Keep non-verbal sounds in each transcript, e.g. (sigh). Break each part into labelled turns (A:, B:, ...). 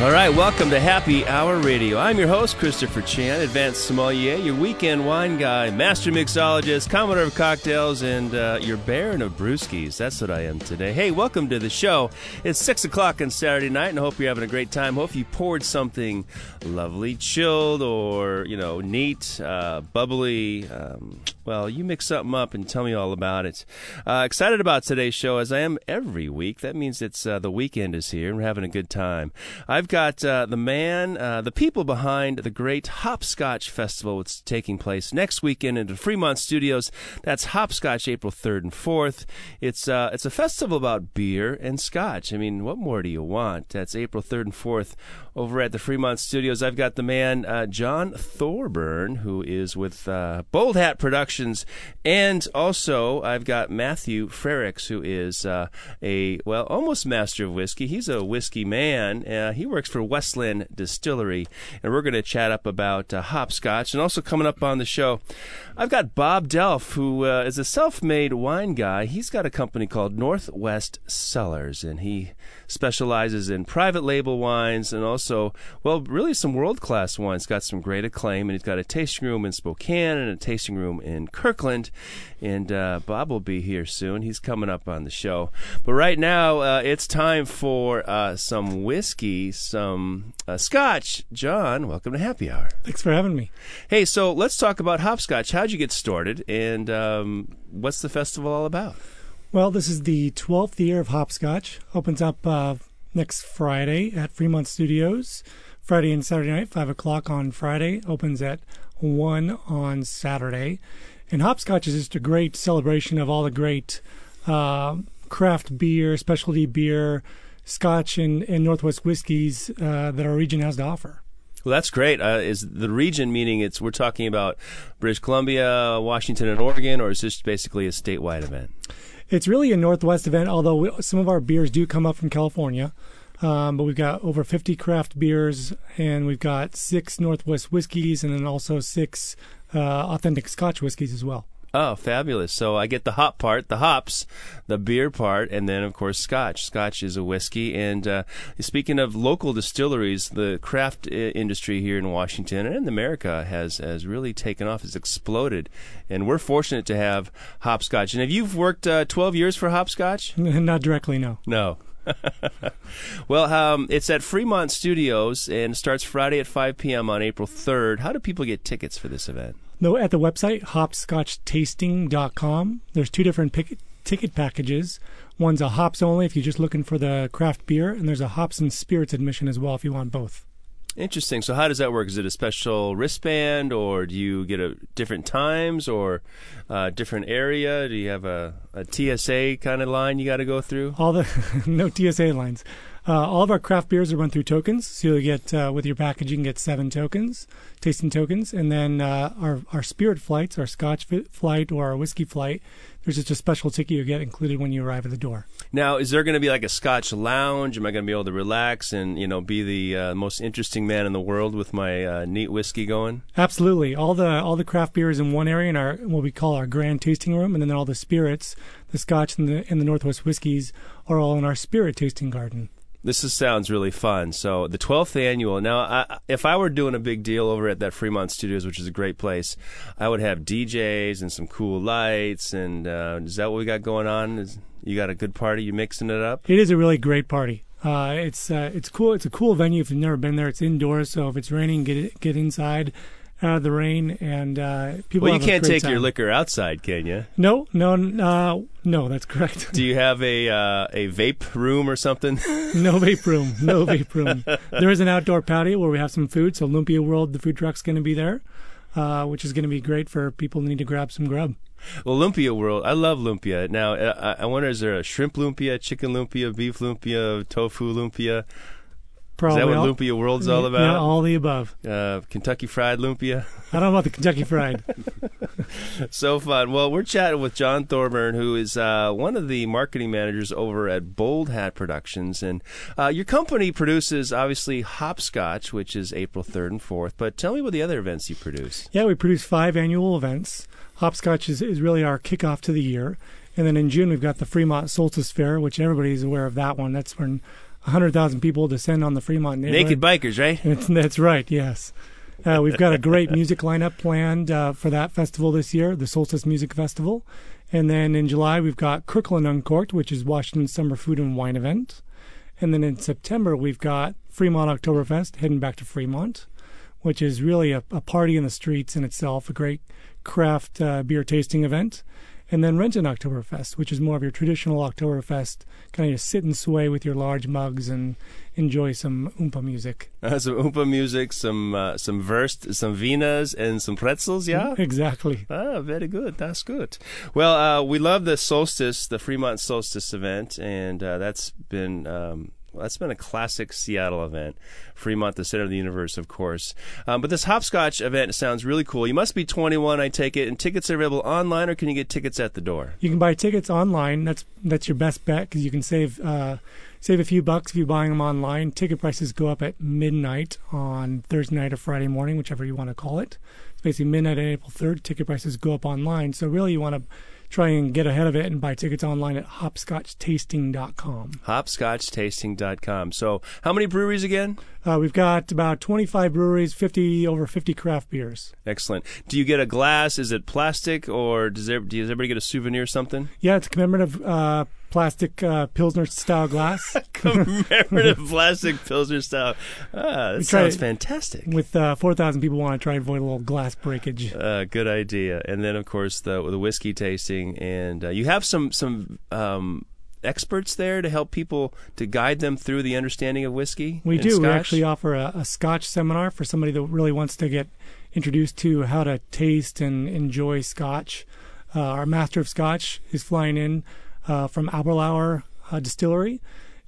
A: All right, welcome to Happy Hour Radio. I'm your host, Christopher Chan, advanced sommelier, your weekend wine guy, master mixologist, commodore of cocktails, and uh, your baron of brewskis. That's what I am today. Hey, welcome to the show. It's 6 o'clock on Saturday night, and I hope you're having a great time. Hope you poured something lovely, chilled, or, you know, neat, uh, bubbly. Um, well, you mix something up and tell me all about it. Uh, excited about today's show, as I am every week. That means it's uh, the weekend is here, and we're having a good time. I've I've got uh, the man, uh, the people behind the great Hopscotch Festival. It's taking place next weekend in the Fremont Studios. That's Hopscotch, April 3rd and 4th. It's uh, it's a festival about beer and scotch. I mean, what more do you want? That's April 3rd and 4th over at the Fremont Studios. I've got the man, uh, John Thorburn, who is with uh, Bold Hat Productions. And also, I've got Matthew Frericks, who is uh, a, well, almost master of whiskey. He's a whiskey man. Uh, he works for Westland Distillery. And we're going to chat up about uh, hopscotch. And also coming up on the show, I've got Bob Delf, who uh, is a self made wine guy. He's got a company called Northwest Cellars, and he specializes in private label wines and also, well, really some world class wines. Got some great acclaim, and he's got a tasting room in Spokane and a tasting room in Kirkland. And uh, Bob will be here soon. He's coming up on the show. But right now, uh, it's time for uh, some whiskey, some uh, scotch. John, welcome to Happy Hour.
B: Thanks for having me.
A: Hey, so let's talk about hopscotch. How'd you get started, and um, what's the festival all about?
B: Well, this is the 12th year of Hopscotch. Opens up uh, next Friday at Fremont Studios. Friday and Saturday night, 5 o'clock on Friday. Opens at 1 on Saturday. And Hopscotch is just a great celebration of all the great uh, craft beer, specialty beer, Scotch, and, and Northwest whiskeys uh, that our region has to offer.
A: Well, that's great. Uh, is the region meaning it's we're talking about British Columbia, Washington, and Oregon, or is this basically a statewide event?
B: It's really a Northwest event, although we, some of our beers do come up from California. Um, but we've got over 50 craft beers, and we've got six Northwest whiskeys, and then also six uh, authentic Scotch whiskeys as well.
A: Oh, fabulous. So I get the hop part, the hops, the beer part, and then, of course, scotch. Scotch is a whiskey. And uh, speaking of local distilleries, the craft industry here in Washington and in America has, has really taken off, has exploded. And we're fortunate to have hopscotch. And have you worked uh, 12 years for hopscotch? (laughs)
B: Not directly, no.
A: No. (laughs) well, um, it's at Fremont Studios and starts Friday at 5 p.m. on April 3rd. How do people get tickets for this event?
B: No, at the website hopscotchtasting.com. There's two different pick- ticket packages. One's a hops only if you're just looking for the craft beer, and there's a hops and spirits admission as well if you want both.
A: Interesting. So, how does that work? Is it a special wristband, or do you get a different times, or a different area? Do you have a, a TSA kind of line you got to go through?
B: All the (laughs) no TSA lines. Uh, all of our craft beers are run through tokens. So you'll get uh, with your package, you can get seven tokens, tasting tokens, and then uh, our our spirit flights, our Scotch fi- flight or our whiskey flight. There's just a special ticket you get included when you arrive at the door.
A: Now, is there going to be like a Scotch lounge? Am I going to be able to relax and you know be the uh, most interesting man in the world with my uh, neat whiskey going?
B: Absolutely. All the all the craft beers in one area in our what we call our grand tasting room, and then all the spirits, the Scotch and the and the Northwest whiskeys are all in our spirit tasting garden.
A: This is, sounds really fun. So the 12th annual. Now, I, if I were doing a big deal over at that Fremont Studios, which is a great place, I would have DJs and some cool lights. And uh, is that what we got going on? Is, you got a good party? You mixing it up?
B: It is a really great party. Uh, it's uh, it's cool. It's a cool venue. If you've never been there, it's indoors. So if it's raining, get get inside out of the rain, and uh, people.
A: Well, you can't take your liquor outside, can you?
B: No, no, uh, no. That's correct.
A: Do you have a uh, a vape room or something? (laughs)
B: no vape room. No vape room. There is an outdoor patio where we have some food. So Lumpia World, the food truck's going to be there, uh, which is going to be great for people who need to grab some grub.
A: Well, lumpia world. I love lumpia. Now, I I wonder, is there a shrimp lumpia, chicken lumpia, beef lumpia, tofu lumpia?
B: Probably
A: Is that what Lumpia World's all
B: Yeah,
A: about?
B: all the above.
A: uh, Kentucky Fried Lumpia. (laughs)
B: I don't know about the Kentucky Fried. (laughs)
A: so fun. Well, we're chatting with John Thorburn, who is uh, one of the marketing managers over at Bold Hat Productions. And uh, your company produces, obviously, Hopscotch, which is April 3rd and 4th. But tell me what the other events you produce.
B: yeah, we produce five annual events. Hopscotch is, is really our kickoff to the year. And then in June, we've got the Fremont Solstice Fair, which everybody's aware of that one. That's when 100,000 people descend on the Fremont neighborhood.
A: Naked bikers, right? (laughs)
B: That's, that's right, yes. Uh, we've got a great music lineup planned uh, for that festival this year, the Solstice Music Festival. And then in July, we've got Kirkland Uncorked, which is Washington's summer food and wine event. And then in September, we've got Fremont Oktoberfest, heading back to Fremont, which is really a, a party in the streets in itself, a great craft uh, beer tasting event. And then Renton Oktoberfest, which is more of your traditional Oktoberfest, kind of just sit and sway with your large mugs and enjoy some Oompa music. (laughs)
A: Uh, some Oompa music, some uh, some Wurst, some Wieners, and some pretzels, yeah?
B: Exactly.
A: Ah, very good. That's good. Well, uh, we love the solstice, the Fremont Solstice event, and uh, that's been um, that's been a classic Seattle event. Fremont, the center of the universe, of course. Um, but this hopscotch event sounds really cool. You must be 21, I take it, and tickets are available online, or can you get tickets at the door?
B: You can buy tickets online. That's that's your best bet because you can save uh, save a few bucks if you're buying them online. Ticket prices go up at midnight on Thursday night or Friday morning, whichever you want to call it. It's basically midnight on April 3rd. Ticket prices go up online. So really, you want to try and get ahead of it and buy tickets online at hopscotchtasting.com.
A: Hopscotchtasting.com. So, how many breweries again?
B: Uh, we've got about 25 breweries, 50 over 50 craft beers.
A: Excellent. Do you get a glass? Is it plastic, or does, there, does everybody get a souvenir or something?
B: Yeah, it's commemorative uh, plastic uh, Pilsner style glass. (laughs)
A: Commemorative (laughs) plastic Pilsner style. Ah, that
B: We
A: sounds fantastic.
B: With uh, 4,000 people want to try and avoid a little glass breakage.
A: Uh, good idea. And then, of course, the the whiskey tasting, and uh, you have some some um, experts there to help people to guide them through the understanding of whiskey.
B: We do. We actually offer a, a Scotch seminar for somebody that really wants to get introduced to how to taste and enjoy Scotch. Uh, our master of Scotch is flying in uh, from Aberlour uh, Distillery,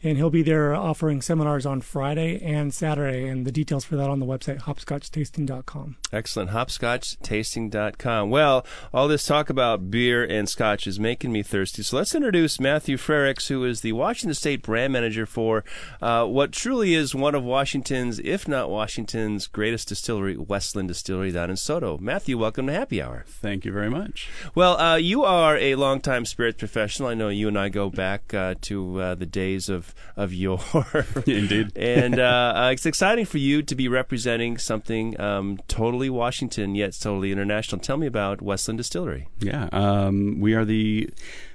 B: and he'll be there offering seminars on Friday and Saturday. And the details for that on the website hopscotchtasting.com.
A: Excellent. Hopscotchtasting.com. Well, all this talk about beer and scotch is making me thirsty. So let's introduce Matthew Frericks, who is the Washington State brand manager for uh, what truly is one of Washington's, if not Washington's, greatest distillery, Westland Distillery down in SoDo. Matthew, welcome to Happy Hour.
C: Thank you very much.
A: Well, uh, you are a longtime spirits professional. I know you and I go back uh, to uh, the days of, of yore. (laughs)
C: Indeed.
A: and uh, (laughs) uh, it's exciting for you to be representing something um, totally Washington yet totally international. Tell me about Westland Distillery.
C: Yeah, um, we are the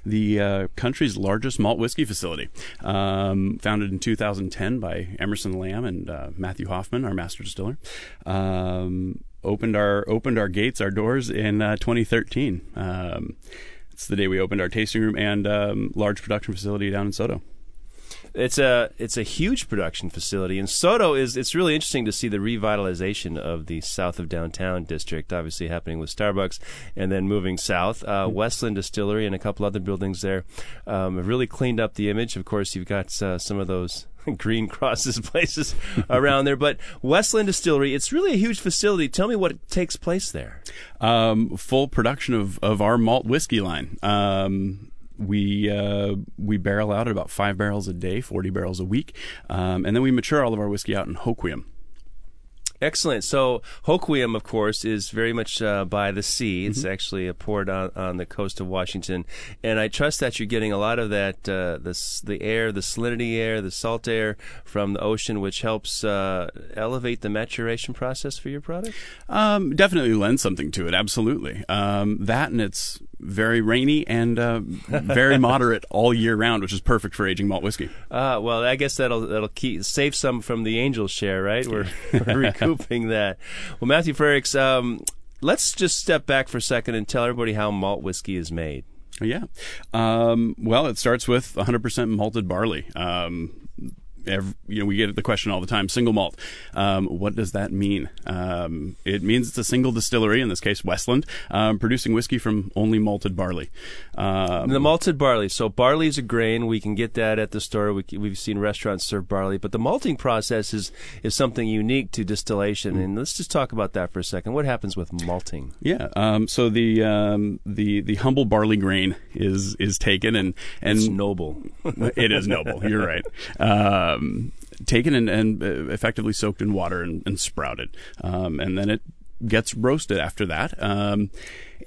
C: the uh, country's largest malt whiskey facility, um, founded in 2010 by Emerson Lamb and uh, Matthew Hoffman, our master distiller. Um, opened our opened our gates, our doors in uh, 2013. Um, it's the day we opened our tasting room and um, large production facility down in SoDo.
A: It's a it's a huge production facility, and SoDo is. It's really interesting to see the revitalization of the south of downtown district. Obviously, happening with Starbucks, and then moving south. Uh, Westland Distillery and a couple other buildings there um, have really cleaned up the image. Of course, you've got uh, some of those. (laughs) Green crosses (laughs) places around there, but Westland Distillery, it's really a huge facility. Tell me what takes place there.
C: um, full production of, of our malt whiskey line. Um, we uh, we barrel out at about five barrels a day, forty barrels a week, um, and then we mature all of our whiskey out in Hoquiam.
A: Excellent. So Hoquiam, of course, is very much uh, by the sea. It's actually a port on, on the coast of Washington, and I trust that you're getting a lot of that uh, the the air, the salinity air, the salt air from the ocean, which helps uh, elevate the maturation process for your product.
C: Um, definitely lends something to it. Absolutely. Um, that and it's very rainy and uh, very (laughs) moderate all year round, which is perfect for aging malt whiskey.
A: Uh, well, I guess that'll that'll keep save some from the angel share, right? We're, (laughs) we're that. Well, Matthew Frericks, um, let's just step back for a second and tell everybody how malt whiskey is made.
C: Yeah. Um, well, it starts with 100% malted barley. Um, every, you know, we get the question all the time: single malt. Um, what does that mean? Um, it means it's a single distillery, in this case, Westland, um, producing whiskey from only malted barley. Um,
A: the malted barley. So barley is a grain. We can get that at the store. We, we've seen restaurants serve barley, but the malting process is is something unique to distillation. And let's just talk about that for a second. What happens with malting?
C: Yeah. Um, so the um, the the humble barley grain is is taken and and
A: It's noble. (laughs)
C: it is noble. You're right. Um, taken and, and uh, effectively soaked in water and, and sprouted, um, and then it gets roasted after that. Um,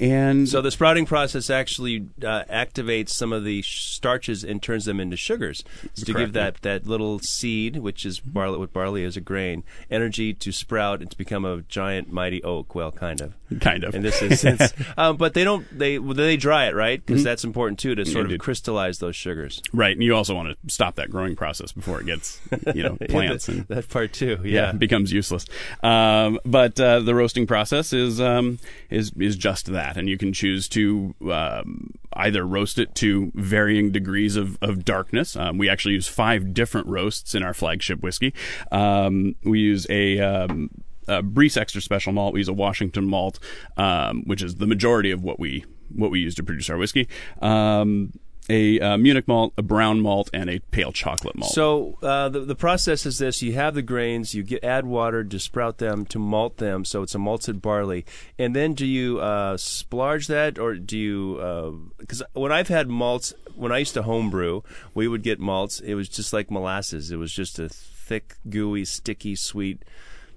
C: and
A: So the sprouting process actually uh, activates some of the starches and turns them into sugars to
C: Correct,
A: give that, that little seed, which is barley, what barley is a grain, energy to sprout and to become a giant mighty oak. Well, kind of.
C: kind of
A: In this instance, (laughs) um, but they don't. They well, they dry it right because that's important too to sort of crystallize those sugars.
C: right, and you also want to stop that growing process before it gets you know (laughs)
A: Yeah,
C: plants
A: that,
C: and
A: that part too.
C: yeah,
A: Yeah.
C: becomes useless. Um, but uh, the roasting process is um, is is just that, and you can choose to um, either roast it to varying degrees of, of darkness. Um, we actually use five different roasts in our flagship whiskey. Um, we use a um, uh, Briess Extra Special Malt. We use a Washington Malt, um, which is the majority of what we what we use to produce our whiskey. Um, a uh, Munich malt, a brown malt, and a pale chocolate malt.
A: So uh, the the process is this: you have the grains, you get add water to sprout them, to malt them, so it's a malted barley, and then do you uh, splurge that, or do you? Because when I've had malts, when I used to homebrew, we would get malts. It was just like molasses. It was just a thick, gooey, sticky, sweet.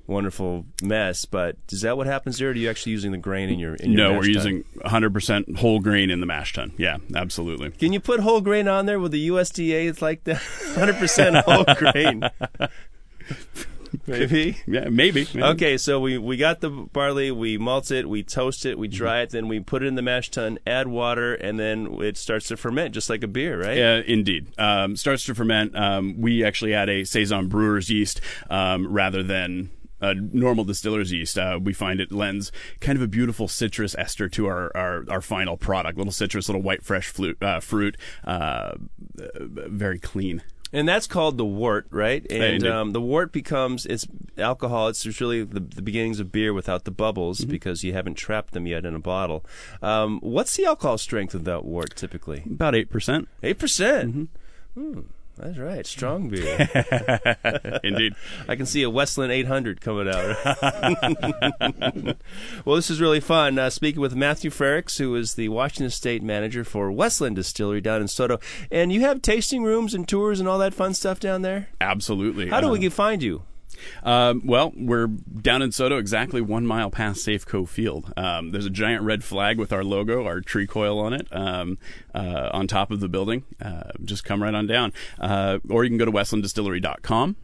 A: Wonderful mess, but is that what happens there? Or are you actually using the grain in your? In your
C: no, we're
A: tun?
C: using 100% whole grain in the mash tun. Yeah, absolutely.
A: Can you put whole grain on there with the USDA? It's like the (laughs) 100% whole (laughs) grain. Maybe.
C: Yeah, maybe. maybe.
A: Okay, so we, we got the barley, we malt it, we toast it, we dry it, then we put it in the mash tun, add water, and then it starts to ferment just like a beer, right?
C: Yeah, indeed. Um, starts to ferment. Um, we actually add a saison brewer's yeast um, rather than a normal distiller's yeast. Uh, we find it lends kind of a beautiful citrus ester to our, our, our final product. Little citrus, little white fresh fruit, uh, fruit uh, uh, very clean.
A: And that's called the wort, right? And um, the wort becomes it's alcohol. It's really the, the beginnings of beer without the bubbles
C: Mm-hmm.
A: because you haven't trapped them yet in a bottle. Um, what's the alcohol strength of that wort typically?
C: About 8%.
A: Eight percent.
C: Mm-hmm.
A: Hmm, that's right, strong beer. (laughs)
C: indeed.
A: I can see a Westland 800 coming out. (laughs) well, this is really fun. Uh, speaking with Matthew Frericks, who is the Washington State manager for Westland Distillery down in SoDo, and you have tasting rooms and tours and all that fun stuff down there.
C: Absolutely.
A: How do
C: Uh,
A: we find you?
C: Um, well, we're down in SoDo, exactly one mile past Safeco Field. Um, there's a giant red flag with our logo, our tree coil on it, um, uh, on top of the building. Uh, just come right on down. Uh, or you can go to westlanddistillery.com.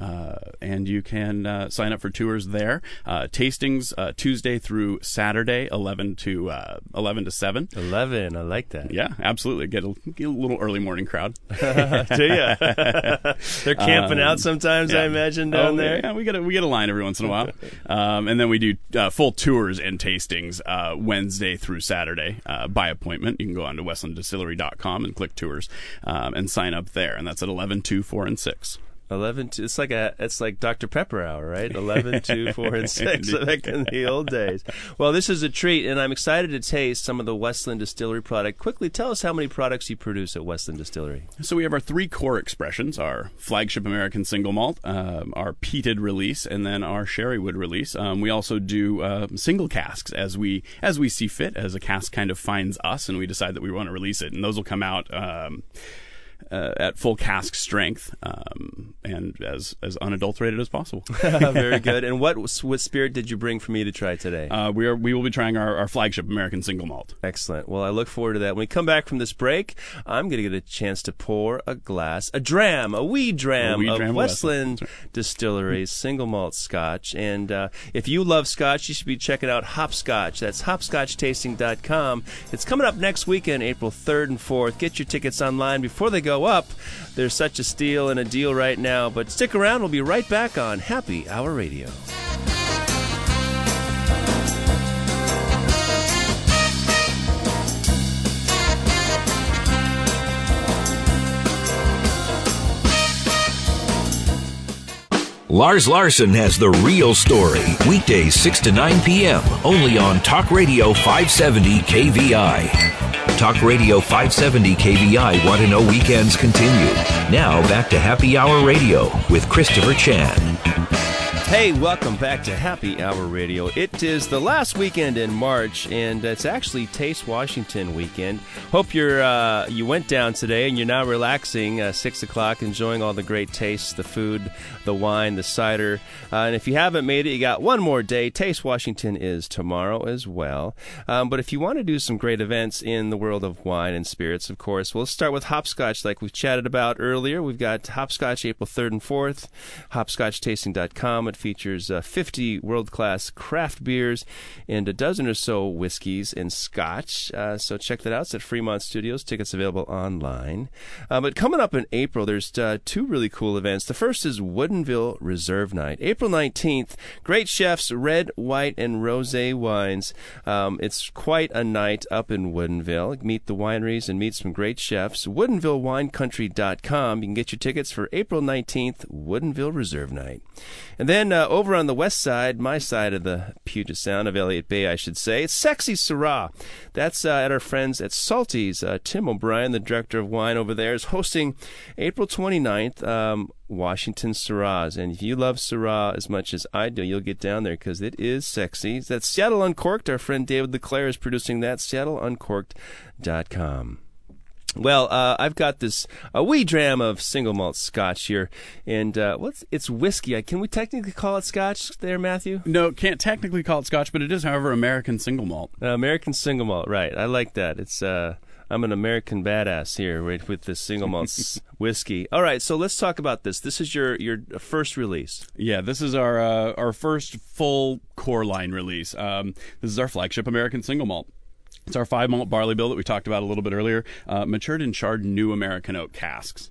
C: Uh, and you can uh, sign up for tours there. Uh, tastings uh, Tuesday through Saturday, eleven to uh, eleven to seven.
A: 11. I like that.
C: Yeah, absolutely. Get a, get a little early morning crowd. (laughs)
A: do you? (laughs) They're camping out sometimes, I
C: Um,
A: imagine, down
C: Oh,
A: there.
C: Yeah, we get a, we get a line every once in a while, (laughs) um, and then we do uh, full tours and tastings uh, Wednesday through Saturday uh, by appointment. You can go on to westlanddistillery.com and click tours um, and sign up there, and that's at 11, 2, 4, and 6.
A: Eleven to it's like a it's like Dr Pepper hour, right? Eleven, two, (laughs) four, and six, (laughs) back in the old days. Well, this is a treat, and I'm excited to taste some of the Westland Distillery product. Quickly, tell us how many products you produce at Westland Distillery.
C: So we have our three core expressions: our flagship American single malt, um, our peated release, and then our sherrywood release. Um, we also do uh, single casks as we as we see fit, as a cask kind of finds us, and we decide that we want to release it, and those will come out. Um, uh, at full cask strength um, and as as unadulterated as possible. (laughs)
A: Very good. And what what spirit did you bring for me to try today?
C: Uh, we are we will be trying our, our flagship American single malt.
A: Excellent. Well, I look forward to that. When we come back from this break, I'm going to get a chance to pour a glass, a dram, a wee dram,
C: A wee
A: of
C: dram of
A: Westland
C: Westland.
A: Distillery's single malt scotch. And uh, if you love scotch, you should be checking out Hopscotch. That's hopscotchtasting.com. It's coming up next weekend, April 3rd and 4th. Get your tickets online before they go up. There's such a steal and a deal right now. But stick around. We'll be right back on Happy Hour Radio.
D: Lars Larson has the real story. Weekdays 6 to 9 p.m. only on Talk Radio 570 KVI. Talk Radio 570 KVI Want to Know Weekends continue. Now back to Happy Hour Radio with Christopher Chan.
A: Hey, welcome back to Happy Hour Radio. It is the last weekend in March, and it's actually Taste Washington weekend. Hope you're uh, you went down today and you're now relaxing. Uh, Six o'clock, enjoying all the great tastes, the food, the wine, the cider. Uh, and if you haven't made it, you got one more day. Taste Washington is tomorrow as well. Um, but if you want to do some great events in the world of wine and spirits, of course, we'll start with hopscotch, like we've chatted about earlier. We've got hopscotch April third and fourth. Hopscotchtasting.com. It features uh, 50 world class craft beers and a dozen or so whiskeys and scotch. Uh, so check that out. It's at Fremont Studios. Tickets available online. Uh, but coming up in April, there's two really cool events. The first is Woodinville Reserve Night, April 19th. Great chefs, red, white, and rose wines. Um, it's quite a night up in Woodinville. Meet the wineries and meet some great chefs. WoodinvilleWineCountry.com. You can get your tickets for April 19th, Woodinville Reserve Night. And then uh, over on the west side, my side of the Puget Sound of Elliott Bay, I should say, it's Sexy Syrah. That's uh, at our friends at Salty's. Uh, Tim O'Brien, the director of wine over there, is hosting April 29th. Um, Washington Syrahs. And if you love Syrah as much as I do, you'll get down there because it is sexy. That's Seattle Uncorked. Our friend David LeClaire is producing that. SeattleUncorked.com. Well, uh, I've got this a wee dram of single malt Scotch here, and uh, what's it's whiskey. Can we technically call it Scotch, there, Matthew?
C: No, can't technically call it Scotch, but it is, however, American single malt.
A: Uh, American single malt, right? I like that. It's uh, I'm an American badass here, right, with this single malt (laughs) whiskey. All right, so let's talk about this. This is your your first release.
C: Yeah, this is our uh, our first full core line release. Um, this is our flagship American single malt. It's our five malt barley bill that we talked about a little bit earlier, uh, matured in charred new American oak casks.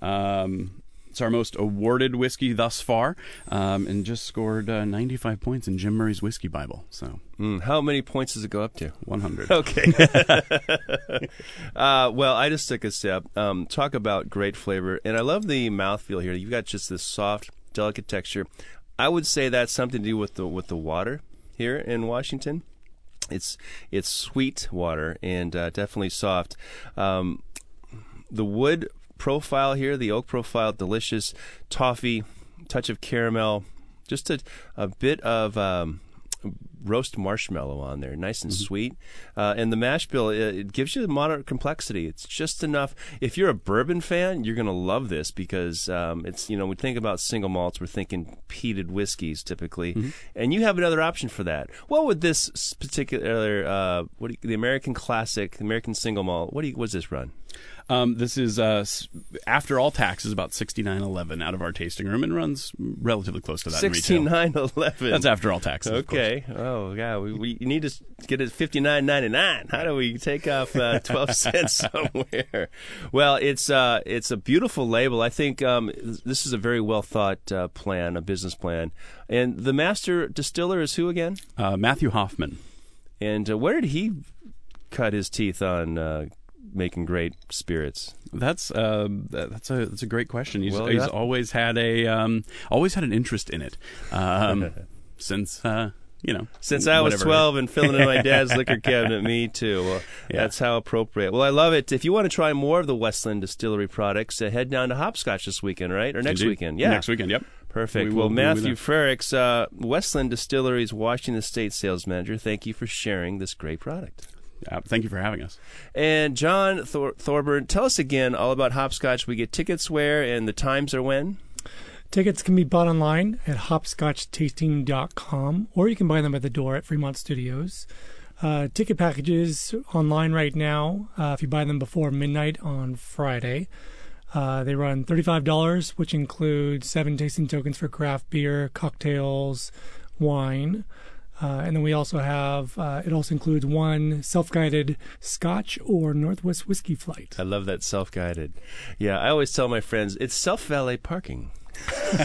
C: Um, it's our most awarded whiskey thus far, um, and just scored uh, 95 points in Jim Murray's Whiskey Bible. So,
A: mm, how many points does it go up to?
C: 100. (laughs)
A: Okay. (laughs) uh, well, I just took a sip. Um, talk about great flavor, and I love the mouthfeel here. You've got just this soft, delicate texture. I would say that's something to do with the with the water here in Washington. It's it's sweet water and uh, definitely soft. Um, the wood profile here, the oak profile, delicious toffee, touch of caramel, just a a bit of um, roast marshmallow on there, nice and mm-hmm. sweet. Uh, and the mash bill, it, it, gives you moderate complexity. It's just enough. If you're a bourbon fan, you're going to love this because um, it's, you know, we think about single malts, we're thinking peated whiskeys typically. Mm-hmm. And you have another option for that. What would this particular, uh, what you, the American classic, the American single malt, what, do you, what does this run?
C: Um, this is uh, after all taxes about sixty nine eleven out of our tasting room and runs relatively close to that.
A: Sixty nine eleven.
C: That's after all taxes.
A: Okay. Oh yeah, we, we need to get it fifty nine ninety nine. How do we take off uh, (laughs) twelve cents somewhere? Well, it's uh, it's a beautiful label. I think um, this is a very well thought uh, plan, a business plan. And the master distiller is who again?
C: Uh, Matthew Hoffman.
A: And uh, where did he cut his teeth on making great spirits?
C: That's uh, that's a that's a great question. He's, well, he's always had a um, always had an interest in it um, (laughs) since. Uh, you know,
A: since I was 12 and filling in my dad's liquor (laughs) cabinet, me too. Well, yeah. That's how appropriate. Well, I love it. If you want to try more of the Westland Distillery products, uh, head down to Hopscotch this weekend, right? Or next
C: Indeed.
A: weekend? Yeah.
C: Next weekend, yep.
A: Perfect. We well, Matthew Frericks, uh, Westland Distillery's Washington State sales manager, thank you for sharing this great product.
C: Uh, thank you for having us.
A: And John Thor- Thorburn, tell us again all about Hopscotch. We get tickets where and the times are when?
B: Tickets can be bought online at hopscotchtasting.com or you can buy them at the door at Fremont Studios. Uh, ticket packages online right now, uh, if you buy them before midnight on Friday. Uh, they run $35, which includes seven tasting tokens for craft beer, cocktails, wine. Uh, and then we also have, uh, it also includes one self guided Scotch or Northwest whiskey flight.
A: I love that self guided. Yeah, I always tell my friends it's self valet parking. (laughs)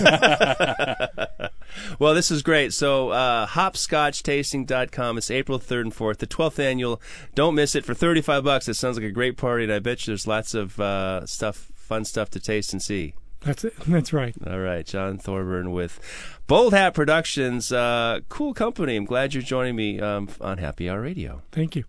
A: well, this is great. So, uh, hopscotchtasting.com. It's April 3rd and 4th, the 12th annual. Don't miss it for 35 bucks. It sounds like a great party, and I bet you there's lots of uh, stuff, fun stuff to taste and see.
B: That's it. (laughs) That's right.
A: All right, John Thorburn with Bold Hat Productions. Uh, cool company. I'm glad you're joining me um, on Happy Hour Radio.
B: Thank you.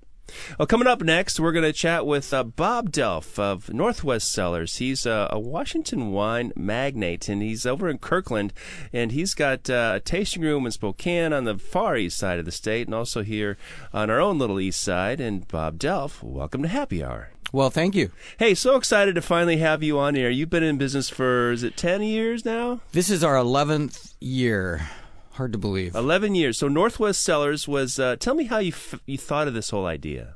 A: Well, coming up next, we're going to chat with uh, Bob Delf of Northwest Cellars. He's uh, a Washington wine magnate, and he's over in Kirkland, and he's got uh, a tasting room in Spokane on the far east side of the state, and also here on our own little east side. And Bob Delf, welcome to Happy Hour.
E: Well, thank you.
A: Hey, so excited to finally have you on here. You've been in business for is it ten years now?
E: This is our 11th year. Hard to believe.
A: Eleven years. So Northwest Cellars was. Uh, tell me how you f- you thought of this whole idea.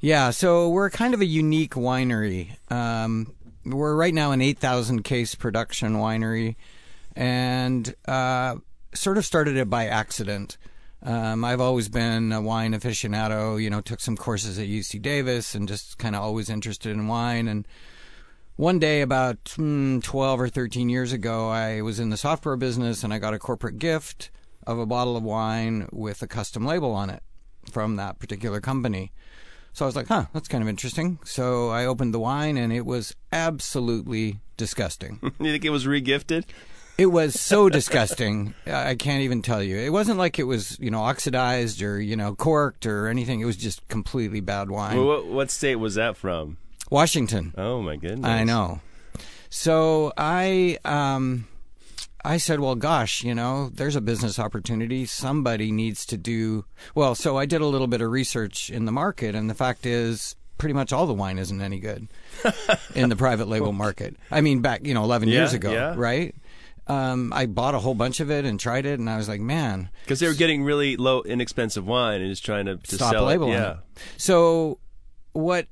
E: Yeah, so we're kind of a unique winery. Um, we're right now an 8,000 case production winery and uh, sort of started it by accident. Um, I've always been a wine aficionado, you know, took some courses at UC Davis and just kind of always interested in wine. And one day, about mm, 12 or 13 years ago, I was in the software business and I got a corporate gift of a bottle of wine with a custom label on it from that particular company. So I was like, huh, that's kind of interesting. So I opened the wine and it was absolutely disgusting. (laughs)
A: you think it was regifted?
E: It was so disgusting. I can't even tell you. It wasn't like it was, you know, oxidized or, you know, corked or anything. It was just completely bad wine.
A: Well, what, what state was that from?
E: Washington.
A: Oh my goodness!
E: I know. So I um, I said, well, gosh, you know, there's a business opportunity. Somebody needs to do well. So I did a little bit of research in the market, and the fact is, pretty much all the wine isn't any good (laughs) in the private label market. I mean, back you know, 11
A: Yeah,
E: years ago,
A: yeah.
E: right? Um, I bought a whole bunch of it and tried it, and I was like, man,
A: Because they were getting really low, inexpensive wine and just trying to, to
E: stop
A: sell
E: labeling
A: it.
E: it.
A: Yeah.
E: So what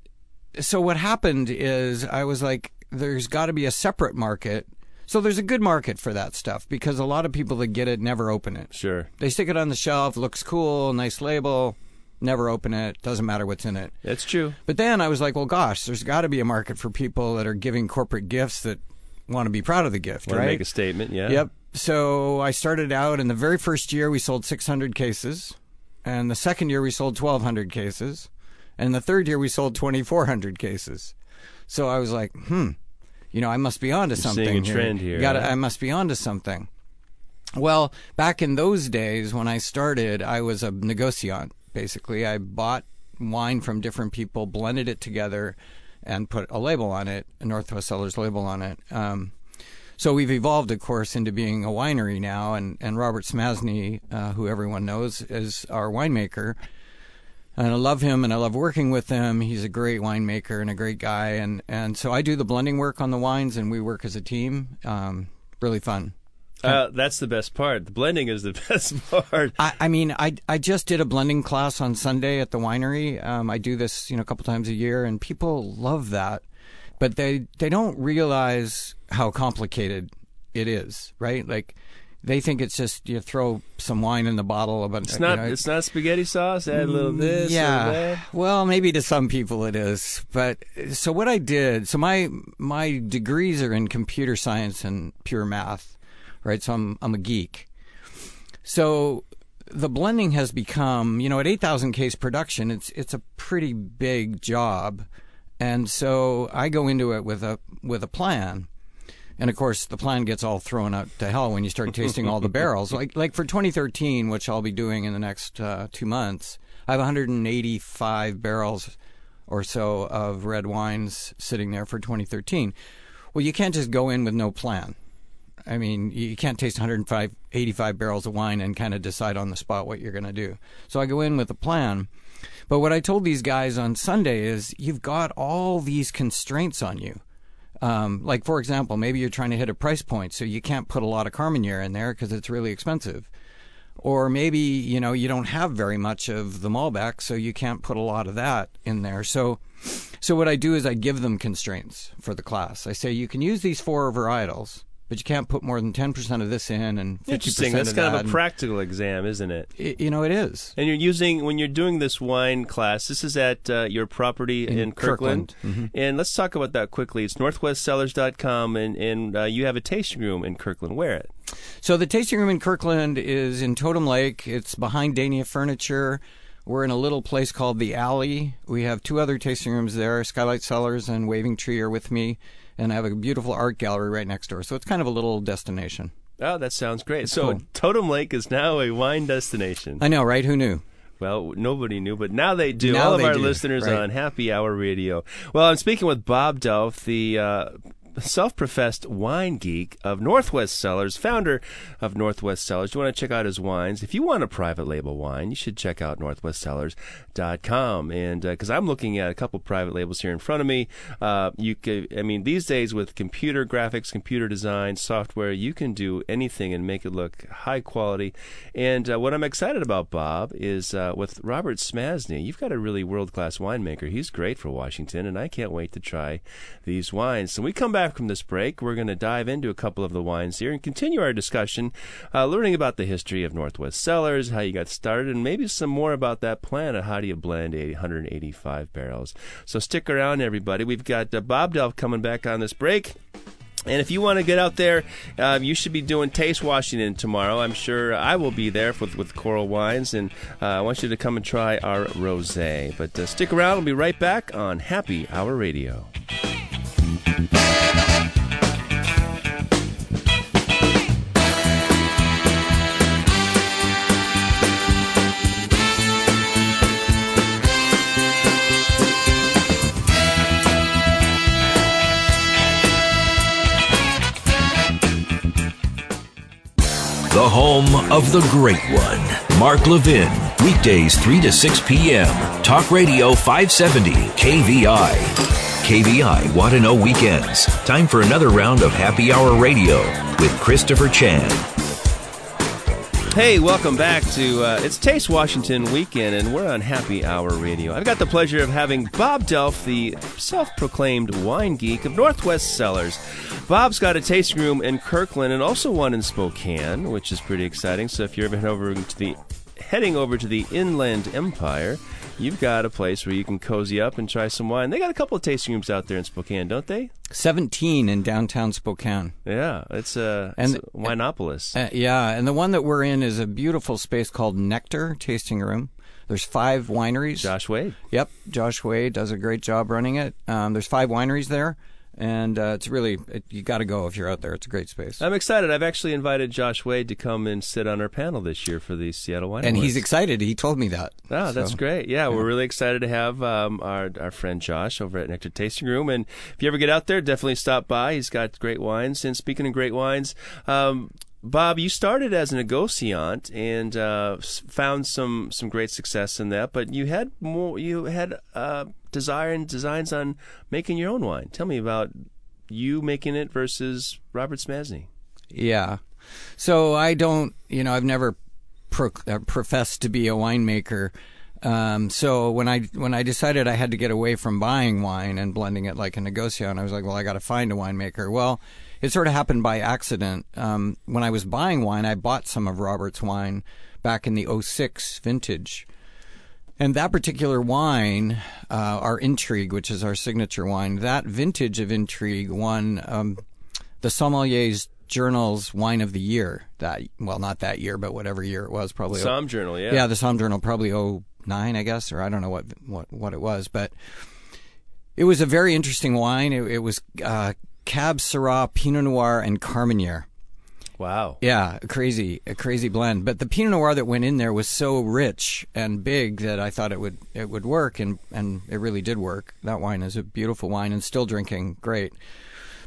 E: so what happened is I was like there's got to be a separate market. So there's a good market for that stuff because a lot of people that get it never open it.
A: Sure.
E: They stick it on the shelf, looks cool, nice label, never open it, doesn't matter what's in it.
A: That's true.
E: But then I was like, well gosh, there's got to be a market for people that are giving corporate gifts that want to be proud of the gift,
A: Want
E: right?
A: to make a statement? Yeah.
E: Yep. So I started out, in the very first year, we sold 600 cases. And the second year, we sold 1,200 cases. And the third year, we sold 2,400 cases. So I was like, hmm, you know, I must be onto something.
A: seeing a trend here,
E: Gotta,
A: huh?
E: I must be onto something. Well, back in those days when I started, I was a negociant. Basically, I bought wine from different people, blended it together, and put a label on it, a Northwest Cellars label on it. Um, so we've evolved, of course, into being a winery now, and, and Robert Smasne, uh, who everyone knows, is our winemaker. And I love him and I love working with him. He's a great winemaker and a great guy. And, and so I do the blending work on the wines and we work as a team. Um, really fun.
A: Uh, that's the best part. The blending is the (laughs) best part.
E: I, I mean, I, I just did a blending class on Sunday at the winery. Um, I do this, you know, a couple times a year, and people love that, but they they don't realize how complicated it is, right? Like, they think it's just you throw some wine in the bottle. But
A: It's not.
E: You know,
A: it's not spaghetti sauce. Add a little this.
E: yeah.
A: That.
E: Well, maybe to some people it is, but so what I did. So my my degrees are in computer science and pure math, right? So I'm I'm a geek. So the blending has become, you know, at 8,000 case production, it's it's a pretty big job, and so I go into it with a with a plan. And of course, the plan gets all thrown out to hell when you start tasting all the (laughs) barrels. Like like for 2013, which I'll be doing in the next uh, two months, I have 185 barrels or so of red wines sitting there for 2013. Well, you can't just go in with no plan. I mean, you can't taste 105, 85 barrels of wine and kind of decide on the spot what you're going to do. So I go in with a plan. But what I told these guys on Sunday is you've got all these constraints on you. Um, like, for example, maybe you're trying to hit a price point, so you can't put a lot of Carmenere in there because it's really expensive. Or maybe, you know, you don't have very much of the Malbec, so you can't put a lot of that in there. So, so what I do is I give them constraints for the class. I say you can use these four varietals, but you can't put more than 10% of this in and 50%
A: Interesting. That's
E: of
A: kind
E: that.
A: of a practical exam, isn't it?
E: and, you know, it is.
A: And you're using when you're doing this wine class. This is at uh, your property in,
E: In
A: Kirkland.
E: Kirkland.
A: And let's talk about that quickly. It's northwestcellars.com, and and uh, you have a tasting room in Kirkland. Where it?
E: So the tasting room in Kirkland is in Totem Lake. It's behind Dania Furniture. We're in a little place called the Alley. We have two other tasting rooms there. Skylight Cellars and Waving Tree are with me, and I have a beautiful art gallery right next door. So it's kind of a little destination.
A: Oh, that sounds great. so
E: cool.
A: Totem Lake is now a wine destination.
E: I know, right? Who knew?
A: Well, nobody knew, but now they do.
E: Now
A: All of our
E: do,
A: listeners
E: right.
A: on Happy Hour Radio. Well, I'm speaking with Bob Delf, the uh, self-professed wine geek of Northwest Cellars, founder of Northwest Cellars. Do you want to check out his wines? If you want a private label wine, you should check out northwestcellars.com. And because I'm looking at a couple private labels here in front of me, uh, you could, I mean, these days with computer graphics, computer design, software, you can do anything and make it look high quality. And uh, what I'm excited about, Bob, is uh, with Robert Smasne. You've got a really world-class winemaker. He's great for Washington, and I can't wait to try these wines. So we come back from this break. We're going to dive into a couple of the wines here and continue our discussion, uh, learning about the history of Northwest Cellars, how you got started, and maybe some more about that plan of how do you blend 185 barrels. So stick around, everybody. We've got uh, Bob Delf coming back on this break. And if you want to get out there, uh, you should be doing Taste Washington tomorrow. I'm sure I will be there with, with Coral Wines, and uh, I want you to come and try our rosé. But uh, stick around. We'll be right back on Happy Hour Radio.
D: The home of the great one, Mark Levin. Weekdays 3 to 6 p.m. Talk Radio 570, KVI. KVI Want to Know Weekends. Time for another round of Happy Hour Radio with Christopher Chan.
A: Hey, welcome back to uh, it's Taste Washington weekend, and we're on Happy Hour Radio. I've got the pleasure of having Bob Delf, the self-proclaimed wine geek of Northwest Cellars. Bob's got a tasting room in Kirkland and also one in Spokane, which is pretty exciting. So if you're ever heading over to the heading over to the Inland Empire, you've got a place where you can cozy up and try some wine. They got a couple of tasting rooms out there in Spokane, don't they?
E: 17 in downtown Spokane.
A: Yeah, it's a,
E: And-
A: it's a Winopolis.
E: Uh, yeah, and the one that we're in is a beautiful space called Nectar Tasting Room. There's five wineries.
A: Josh Wade.
E: Yep, Josh Wade does a great job running it. Um, there's five wineries there, and uh, it's really it, you got to go if you're out there. It's a great space.
A: I'm excited. I've actually invited Josh Wade to come and sit on our panel this year for the Seattle Wine
E: and he's excited. He told me that.
A: That's
E: So,
A: great. Yeah, we're really excited to have um, our our friend Josh over at Nectar Tasting Room. And if you ever get out there, definitely stop by. He's got great wines. And speaking of great wines, um, Bob, you started as a negociant and uh, found some some great success in that. But you had more. You had uh, desire and designs on making your own wine. Tell me about you making it versus Robert Smasne.
E: Yeah. So I don't, you know, I've never pro- uh, professed to be a winemaker. Um, so when I when I decided I had to get away from buying wine and blending it like a negociant, I was like, well, I got to find a winemaker. Well, it sort of happened by accident. Um, when I was buying wine, I bought some of Robert's wine back in the 06 vintage. And that particular wine, uh, our Intrigue, which is our signature wine, that vintage of Intrigue won um, the Sommelier's Journal's Wine of the Year. That well, not that year, but whatever year it was, probably.
A: Som Journal, yeah.
E: yeah, the Somme Journal, probably 09, I guess, or I don't know what what what it was, but it was a very interesting wine. It, it was uh, Cab Syrah, Pinot Noir, and Carmenere.
A: Wow.
E: Yeah, a crazy, a crazy blend. But the Pinot Noir that went in there was so rich and big that I thought it would it would work, and and it really did work. That wine is a beautiful wine and still drinking great.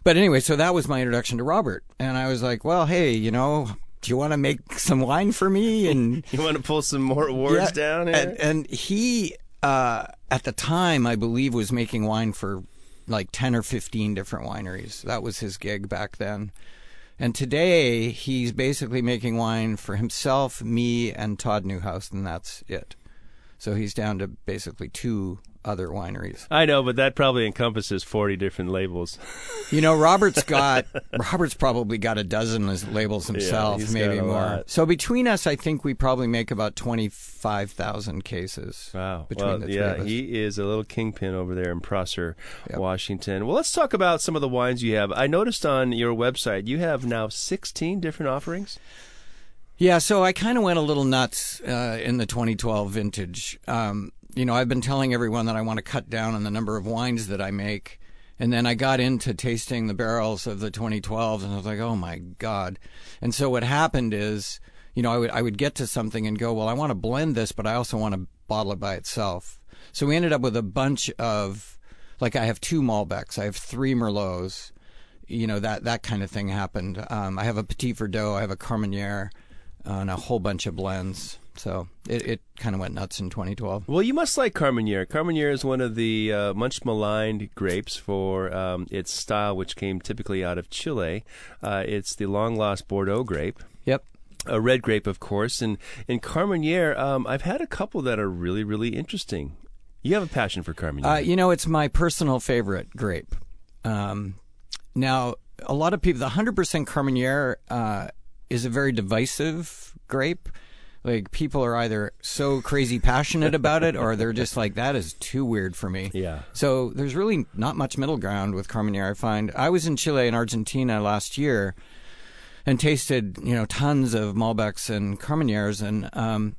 E: But anyway, so that was my introduction to Robert, and I was like, well, hey, you know, do you want to make some wine for me? And (laughs)
A: You want to pull some more awards
E: yeah,
A: down here?
E: And, and he, uh, at the time, I believe, was making wine for like 10 or 15 different wineries. That was his gig back then. And today, he's basically making wine for himself, me, and Todd Newhouse, and that's it. So he's down to basically two other wineries.
A: I know, but that probably encompasses 40 different labels.
E: You know, Robert's (laughs) got Robert's probably got a dozen labels himself,
A: he's
E: maybe more.
A: lot.
E: So between us, I think we probably make about twenty five thousand cases.
A: Wow.
E: Between
A: well,
E: the three
A: yeah,
E: of us.
A: he is a little kingpin over there in Prosser,
E: Yep.
A: Washington. Well, let's talk about some of the wines you have. I noticed on your website you have now 16 different offerings.
E: Yeah, so I kind of went a little nuts uh, in the 2012 vintage. Um, you know, I've been telling everyone that I want to cut down on the number of wines that I make, And then I got into tasting the barrels of the 2012s, and I was like, oh my god! And so what happened is, you know, I would I would get to something and go, well, I want to blend this, but I also want to bottle it by itself. So we ended up with a bunch of, like, I have two Malbecs, I have three Merlots, you know that that kind of thing happened. Um, I have a Petit Verdot, I have a Carmenere, uh, and a whole bunch of blends. So it, it kind of went nuts in 2012.
A: Well, you must like Carmenere. Carmenere is one of the uh, much maligned grapes for um, its style, which came typically out of Chile. Uh, it's the long lost Bordeaux grape.
E: Yep.
A: A red grape, of course, and in Carmenere, um, I've had a couple that are really, really interesting. You have a passion for Carmenere.
E: Uh, you know, it's my personal favorite grape. Um, now, a lot of people, the 100% Carmenere uh, is a very divisive grape. Like, people are either so crazy passionate about it or they're just like, that is too weird for me.
A: Yeah.
E: So, there's really not much middle ground with Carmenere, I find. I was in Chile and Argentina last year and tasted, you know, tons of Malbecs and Carmeneres. And, um,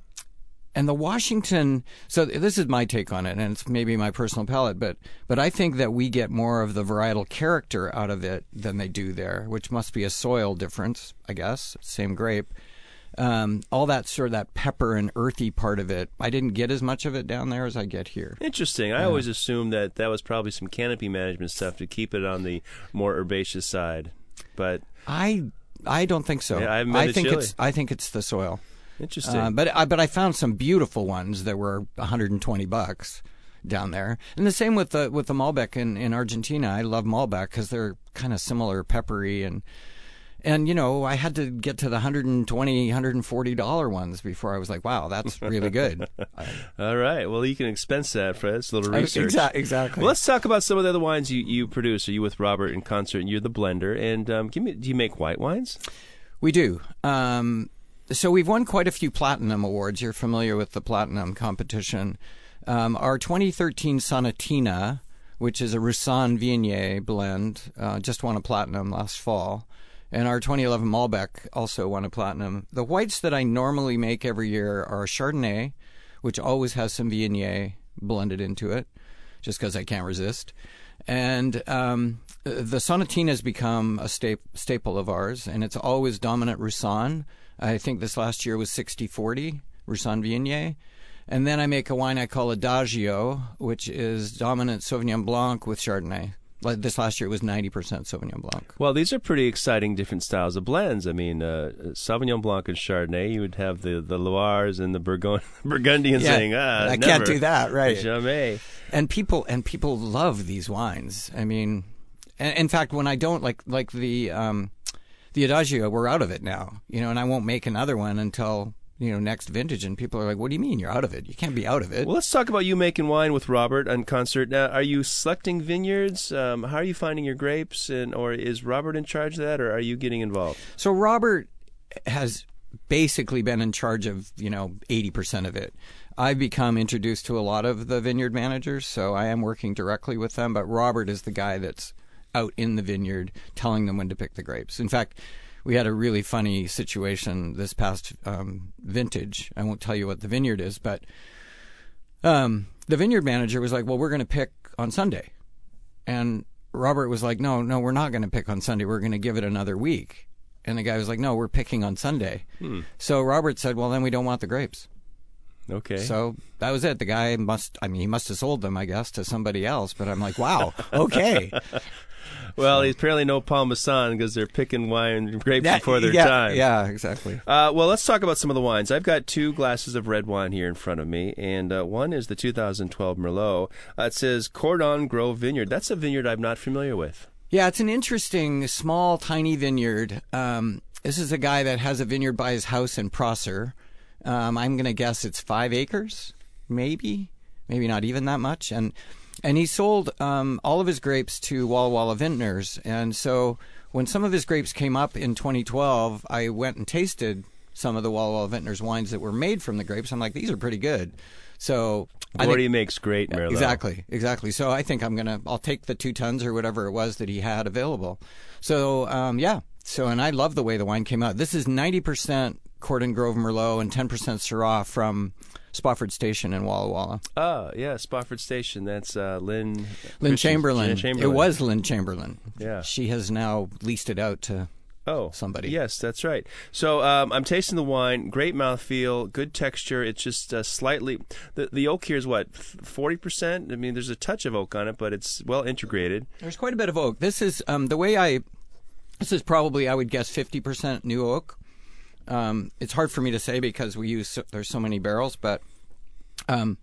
E: and the Washington. So this is my take on it, and it's maybe my personal palate, but but I think that we get more of the varietal character out of it than they do there, which must be a soil difference, I guess. Same grape. Um, all that sort of that pepper and earthy part of it, I didn't get as much of it down there as I get here.
A: Interesting. I always assumed that that was probably some canopy management stuff to keep it on the more herbaceous side, but
E: I I don't think so.
A: Yeah, I
E: I think
A: Chile.
E: it's I think it's the soil.
A: interesting.
E: Uh, but I but I found some beautiful ones that were 120 bucks down there, and the same with the with the Malbec in, in Argentina. I love Malbec because they're kind of similar, peppery and. And you know, I had to get to the 120 140 dollar ones before I was like, "Wow, that's really good." (laughs)
A: All right. Well, you can expense that, Fred. It's a little (laughs) research.
E: Exactly. Exactly.
A: Well, let's talk about some of the other wines you, you produce. Are you with Robert in concert, and you're the blender? And um, give me, do you make white wines?
E: We do. Um, so we've won quite a few platinum awards. You're familiar with the platinum competition. Um, our 2013 Sonatina, which is a Roussanne Viognier blend, uh, just won a platinum last fall. And our 2011 Malbec also won a platinum. The whites that I normally make every year are Chardonnay, which always has some Viognier blended into it, just because I can't resist. And um, the Sonatina has become a sta- staple of ours, and it's always dominant Roussanne. I think this last year was 60 40, Roussanne Viognier. And then I make a wine I call Adagio, which is dominant Sauvignon Blanc with Chardonnay. Like this last year, it was 90% Sauvignon Blanc.
A: Well, these are pretty exciting different styles of blends. I mean, uh, Sauvignon Blanc and Chardonnay, you would have the, the Loires and the Burgund- (laughs) Burgundians
E: Yeah,
A: saying, ah,
E: I
A: never.
E: can't do that, right. (laughs)
A: Jamais.
E: and people and people love these wines. I mean, in in fact, when I don't like like the um, the Adagio, we're out of it now, you know, and I won't make another one until you know next vintage. And people are like, "What do you mean you're out of it? You can't be out of it."
A: Well, let's talk about you making wine with Robert on concert. Now, are you selecting vineyards? Um, how are you finding your grapes? And Or is Robert in charge of that, or are you getting involved?
E: So Robert has basically been in charge of you know eighty percent of it. I've become introduced to a lot of the vineyard managers, so I am working directly with them. But Robert is the guy that's out in the vineyard telling them when to pick the grapes. In fact, we had a really funny situation this past um, vintage. I won't tell you what the vineyard is, but um, the vineyard manager was like, "Well, we're going to pick on Sunday," and Robert was like, "No, no, we're not going to pick on Sunday. We're going to give it another week." And the guy was like, "No, we're picking on Sunday." So Robert said, "Well, then we don't want the grapes."
A: Okay.
E: So that was it. The guy must, I mean, he must have sold them, I guess, to somebody else. But I'm like, wow, okay. (laughs) (laughs)
A: well, he's apparently no Paul Masson because they're picking wine grapes
E: That-
A: before their
E: yeah,
A: time.
E: Yeah, exactly.
A: Uh, well, let's talk about some of the wines. I've got two glasses of red wine here in front of me, and uh, one is the 2012 Merlot. Uh, it says Cordon Grove Vineyard. That's a vineyard I'm not familiar with.
E: Yeah, it's an interesting, small, tiny vineyard. Um, this is a guy that has a vineyard by his house in Prosser. Um, I'm going to guess it's five acres, maybe, maybe not even that much. And and he sold um, all of his grapes to Walla Walla Vintners. And so when some of his grapes came up in 2012, I went and tasted some of the Walla Walla Vintners wines that were made from the grapes. I'm like, these are pretty good. So I think-
A: Gordy makes great Merlot.
E: Exactly, exactly. So I think I'm gonna I'll take the two tons or whatever it was that he had available. So um, yeah. So and I love the way the wine came out. This is 90% Cordon Grove Merlot, and 10% Syrah from Spofford Station in Walla Walla.
A: Oh, yeah, Spofford Station. That's uh, Lynn.
E: Lynn Chamberlain.
A: Chamberlain.
E: It was Lynn Chamberlain.
A: Yeah.
E: She has now leased it out to
A: Oh,
E: somebody.
A: Yes, that's right. So um, I'm tasting the wine. Great mouthfeel, good texture. It's just uh, slightly the the oak here is what forty percent. I mean, there's a touch of oak on it, but it's well integrated.
E: There's quite a bit of oak. This is um, the way I. This is probably I would guess 50% new oak. Um, it's hard for me to say because we use so, there's so many barrels, but um,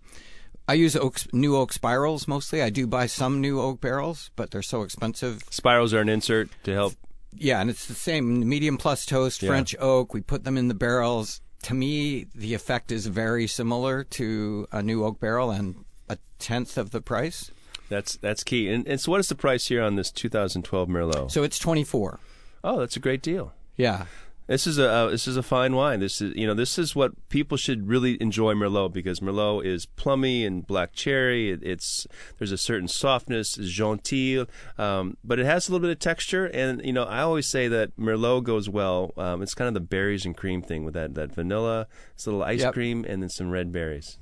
E: I use oak, new oak spirals mostly. I do buy some new oak barrels, but they're so expensive.
A: Spirals are an insert to help.
E: Yeah, and it's the same medium plus toast,
A: Yeah.
E: French oak. We put them in the barrels. To me, the effect is very similar to a new oak barrel and a tenth of the price.
A: That's that's key. And, and so, what is the price here on this 2012 Merlot?
E: So it's 24.
A: oh, that's a great deal.
E: Yeah.
A: This is a uh, this is a fine wine. This is you know this is what people should really enjoy Merlot because Merlot is plummy and black cherry. It, it's there's a certain softness, gentil, um, but it has a little bit of texture. And you know I always say that Merlot goes well. Um, it's kind of the berries and cream thing with that that vanilla, this little ice
E: Yep.
A: cream, and then some red berries.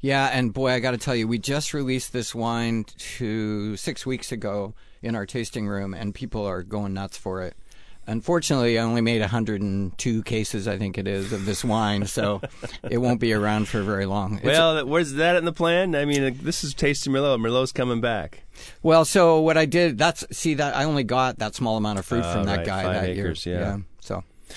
E: Yeah, and boy, I got to tell you, we just released this wine to six weeks ago in our tasting room, and people are going nuts for it. Unfortunately, I only made 102 cases, I think it is, of this wine, so it won't be around for very long. It's-
A: well, where's that in the plan? I mean, uh, this is tasting Merlot. Merlot's coming back.
E: well, so what I did, that's see that I only got that small amount of fruit
A: Ah,
E: from that
A: right,
E: guy
A: five
E: that
A: acres,
E: year.
A: yeah.
E: so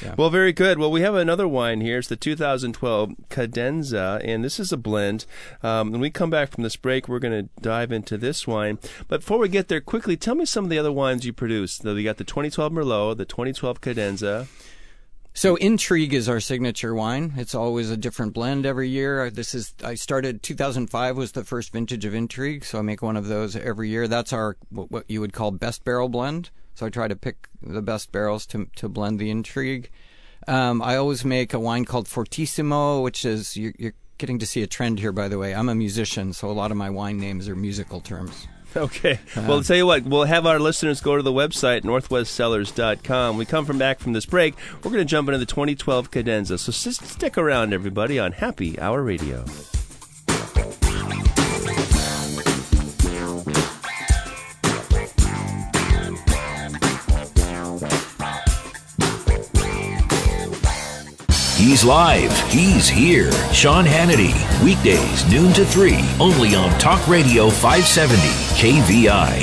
E: yeah.
A: Well, very good. Well, we have another wine here. It's the 2012 Cadenza, and this is a blend. Um, when we come back from this break, we're going to dive into this wine. But before we get there, quickly tell me some of the other wines you produce. So you got the 2012 Merlot, the 2012 Cadenza.
E: So Intrigue is our signature wine. It's always a different blend every year. This is I started 2005 was the first vintage of Intrigue, so I make one of those every year. That's our what you would call best barrel blend. So I try to pick the best barrels to to blend the Intrigue. Um, I always make a wine called Fortissimo, which is you're, you're getting to see a trend here. By the way, I'm a musician, so a lot of my wine names are musical terms.
A: Okay. well, I'll tell you what, we'll have our listeners go to the website, northwestcellars.com. We come from back from this break. We're going to jump into the 2012 Cadenza. So stick around, everybody, on Happy Hour Radio.
D: He's live. He's here. Sean Hannity. Weekdays, noon to 3, only on Talk Radio 570, KVI.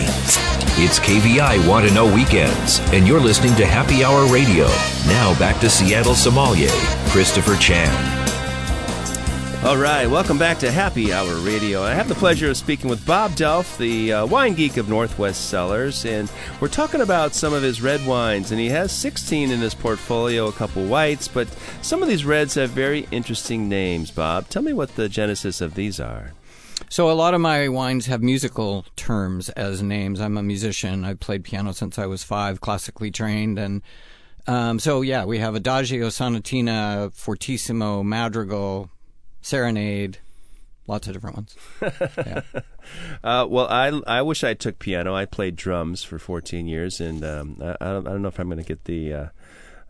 D: It's KVI Want to Know Weekends, and you're listening to Happy Hour Radio. Now back to Seattle sommelier, Christopher Chan.
A: All right, welcome back to Happy Hour Radio. I have the pleasure of speaking with Bob Delf, the uh, wine geek of Northwest Cellars, and we're talking about some of his red wines. And he has 16 in his portfolio, a couple whites, but some of these reds have very interesting names. Bob, tell me what the genesis of these are.
E: So a lot of my wines have musical terms as names. I'm a musician. I've played piano since I was five, classically trained, and um, so yeah, we have Adagio, Sonatina, Fortissimo, Madrigal, Serenade, lots of different ones. (laughs)
A: Uh, well, I, I wish I took piano. I played drums for 14 years, and um, I, I, don't, I don't know if I'm going to get the uh,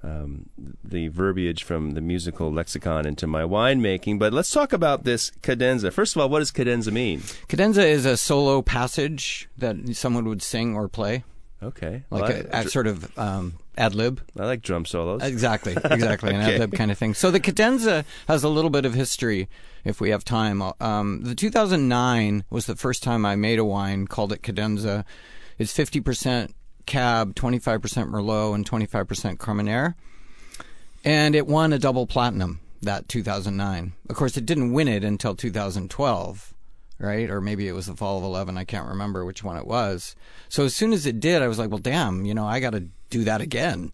A: um, the verbiage from the musical lexicon into my winemaking. But let's talk about this cadenza. First of all, what does cadenza mean?
E: Cadenza is a solo passage that someone would sing or play,
A: Okay,
E: like
A: Well,
E: a,
A: I,
E: a sort of um, ad lib.
A: I like drum solos.
E: Exactly, (laughs) exactly, an ad lib kind of thing. So the cadenza has a little bit of history, if we have time. Um, the 2009 was the first time I made a wine, called it cadenza. It's 50% cab, 25% merlot, and 25% carmenere, and it won a double platinum that 2009. Of course, it didn't win it until 2012 right? Or maybe it was the fall of 11. I can't remember which one it was. So as soon as it did, I was like, well, damn, you know, I got to do that again.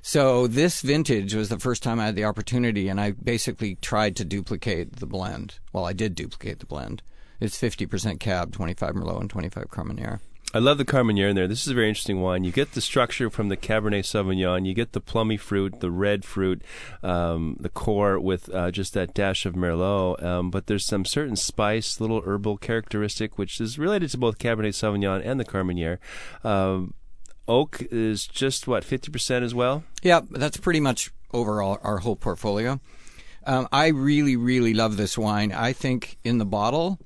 E: So this vintage was the first time I had the opportunity, and I basically tried to duplicate the blend. Well, I did duplicate the blend. It's 50% Cab, 25 Merlot, and 25 Carmenere.
A: I love the Carmenere in there. This is a very interesting wine. You get the structure from the Cabernet Sauvignon. You get the plummy fruit, the red fruit, um, the core with uh, just that dash of Merlot. Um, but there's some certain spice, little herbal characteristic, which is related to both Cabernet Sauvignon and the Carmenere. Um, oak is just what fifty percent as well.
E: Yeah, that's pretty much overall our whole portfolio. Um, I really, really love this wine. I think in the bottle,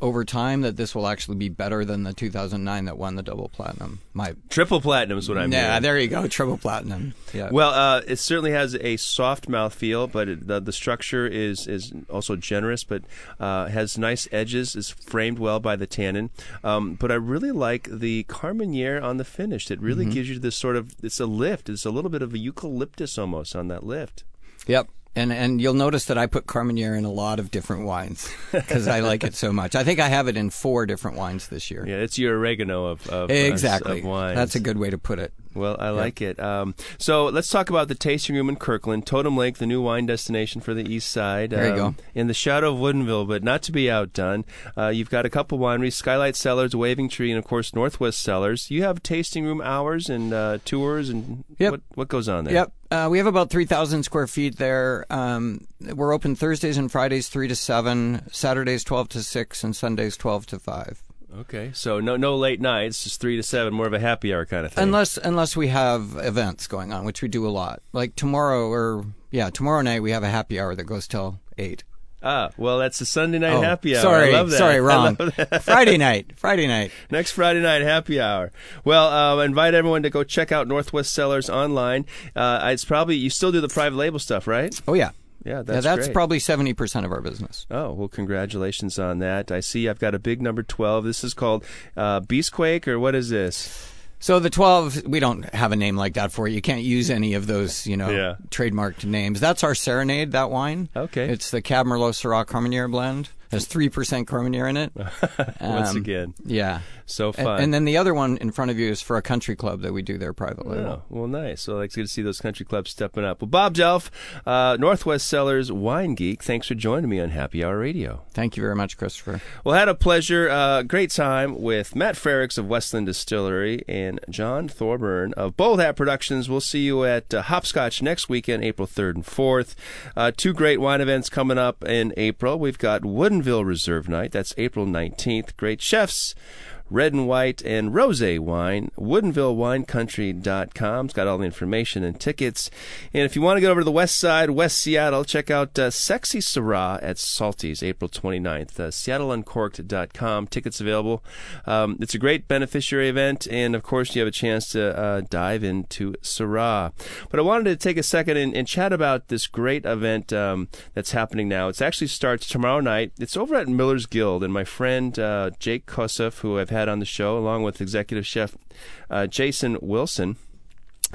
E: over time, that this will actually be better than the 2009 that won the double platinum. My
A: Triple platinum is what I'm.
E: yeah,
A: hearing.
E: there you go, triple platinum. Yeah.
A: Well, uh, it certainly has a soft mouth feel, but it, the, the structure is is also generous, but uh, has nice edges. is framed well by the tannin. Um, but I really like the Carmenere on the finish. It really gives you this sort of it's a lift. It's a little bit of a eucalyptus almost on that lift.
E: Yep. And and you'll notice that I put Carmenere in a lot of different wines because I like it so much. I think I have it in four different wines this year.
A: Yeah, it's your oregano of, of
E: Exactly.
A: of wines.
E: That's a good way to put it.
A: Well, I like it. Um, so let's talk about the tasting room in Kirkland, Totem Lake, the new wine destination for the East Side.
E: There you
A: um,
E: go.
A: In the shadow of Woodinville, but not to be outdone. Uh, you've got a couple wineries: Skylight Cellars, Waving Tree, and of course Northwest Cellars. You have tasting room hours and uh, tours, and
E: Yep.
A: what what goes on there?
E: Yep. Uh, we have about 3,000 square feet there. Um, we're open Thursdays and Fridays 3 to 7, Saturdays 12 to 6, and Sundays 12 to 5.
A: Okay, so no no late nights, just three to seven, more of a happy hour kind of thing.
E: Unless unless we have events going on, which we do a lot. Like tomorrow or yeah, tomorrow night we have a happy hour that goes till 8.
A: ah, well, that's a Sunday night
E: Oh,
A: happy hour.
E: Sorry,
A: I love that.
E: sorry, (laughs) wrong. (laughs) Friday night. Friday night.
A: Next Friday night happy hour. Well, uh, I invite everyone to go check out Northwest Cellars online. Uh, it's probably you still do the private label stuff, right?
E: Oh yeah.
A: Yeah, that's
E: yeah, that's
A: great.
E: probably 70% of our business.
A: Oh well, congratulations on that. I see I've got a big number twelve. This is called uh, Beastquake, or what is this?
E: So the 12, we don't have a name like that for it. You can't use any of those, you know,
A: Yeah.
E: trademarked names. That's our Serenade, that wine.
A: Okay.
E: It's the Cab Merlot Syrah Carmenere blend. Has 3% Carmenere in it. (laughs)
A: Once
E: Um,
A: again,
E: Yeah.
A: so
E: And,
A: fun.
E: and then the other one in front of you is for a country club that we do there privately.
A: Oh, well, nice. So it's good to see those country clubs stepping up. Well, Bob Delf, uh, Northwest Cellars Wine Geek, thanks for joining me on Happy Hour Radio.
E: Thank you very much, Christopher.
A: Well, had a pleasure, uh, great time with Matt Frericks of Westland Distillery and John Thorburn of Bold Hat Productions. We'll see you at uh, Hopscotch next weekend, April 3rd and 4th. Uh, two great wine events coming up in April. We've got Reserve Night. That's April 19th. Great chefs. Red and white and rosé wine. WoodinvilleWineCountry.com. It's got all the information and tickets. And if you want to go over to the west side, West Seattle, check out uh, Sexy Syrah at Salty's, April 29th. Uh, SeattleUncorked.com. Tickets available. Um, it's a great beneficiary event, and of course, you have a chance to uh, dive into Syrah. But I wanted to take a second and, and chat about this great event um, that's happening now. It actually starts tomorrow night. It's over at Miller's Guild, and my friend uh, Jake Kosseff, who I've had on the show, along with executive chef uh, Jason Wilson.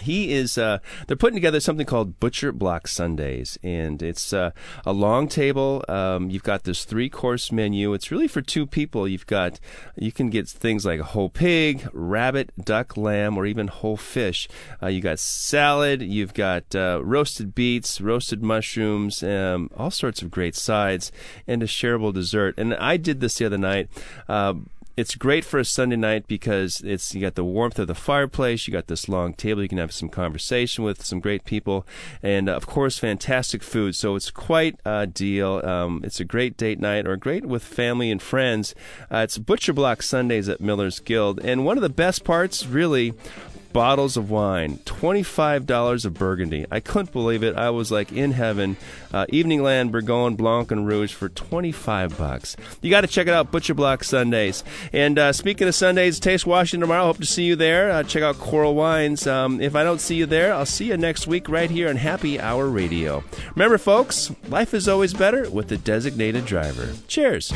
A: He is. Uh, they're putting together something called Butcher Block Sundays, and it's uh, a long table. Um, you've got this three-course menu. It's really for two people. You've got you can get things like whole pig, rabbit, duck, lamb, or even whole fish. Uh, you got salad. You've got uh, roasted beets, roasted mushrooms, um, all sorts of great sides, and a shareable dessert. And I did this the other night. Uh, it's great for a Sunday night because it's you got the warmth of the fireplace, you got this long table, you can have some conversation with some great people, and of course, fantastic food. So it's quite a deal. Um, it's a great date night or great with family and friends. Uh, it's Butcher Block Sundays at Miller's Guild, and one of the best parts, really. Bottles of wine, twenty-five dollars of Burgundy. I couldn't believe it. I was like in heaven. Uh, Evening Land, Bourgogne, Blanc, and Rouge for twenty-five bucks. You got to check it out, Butcher Block Sundays. And uh, speaking of Sundays, Taste Washington tomorrow. Hope to see you there. Uh, check out Coral Wines. Um, if I don't see you there, I'll see you next week right here on Happy Hour Radio. Remember, folks, life is always better with the designated driver. Cheers.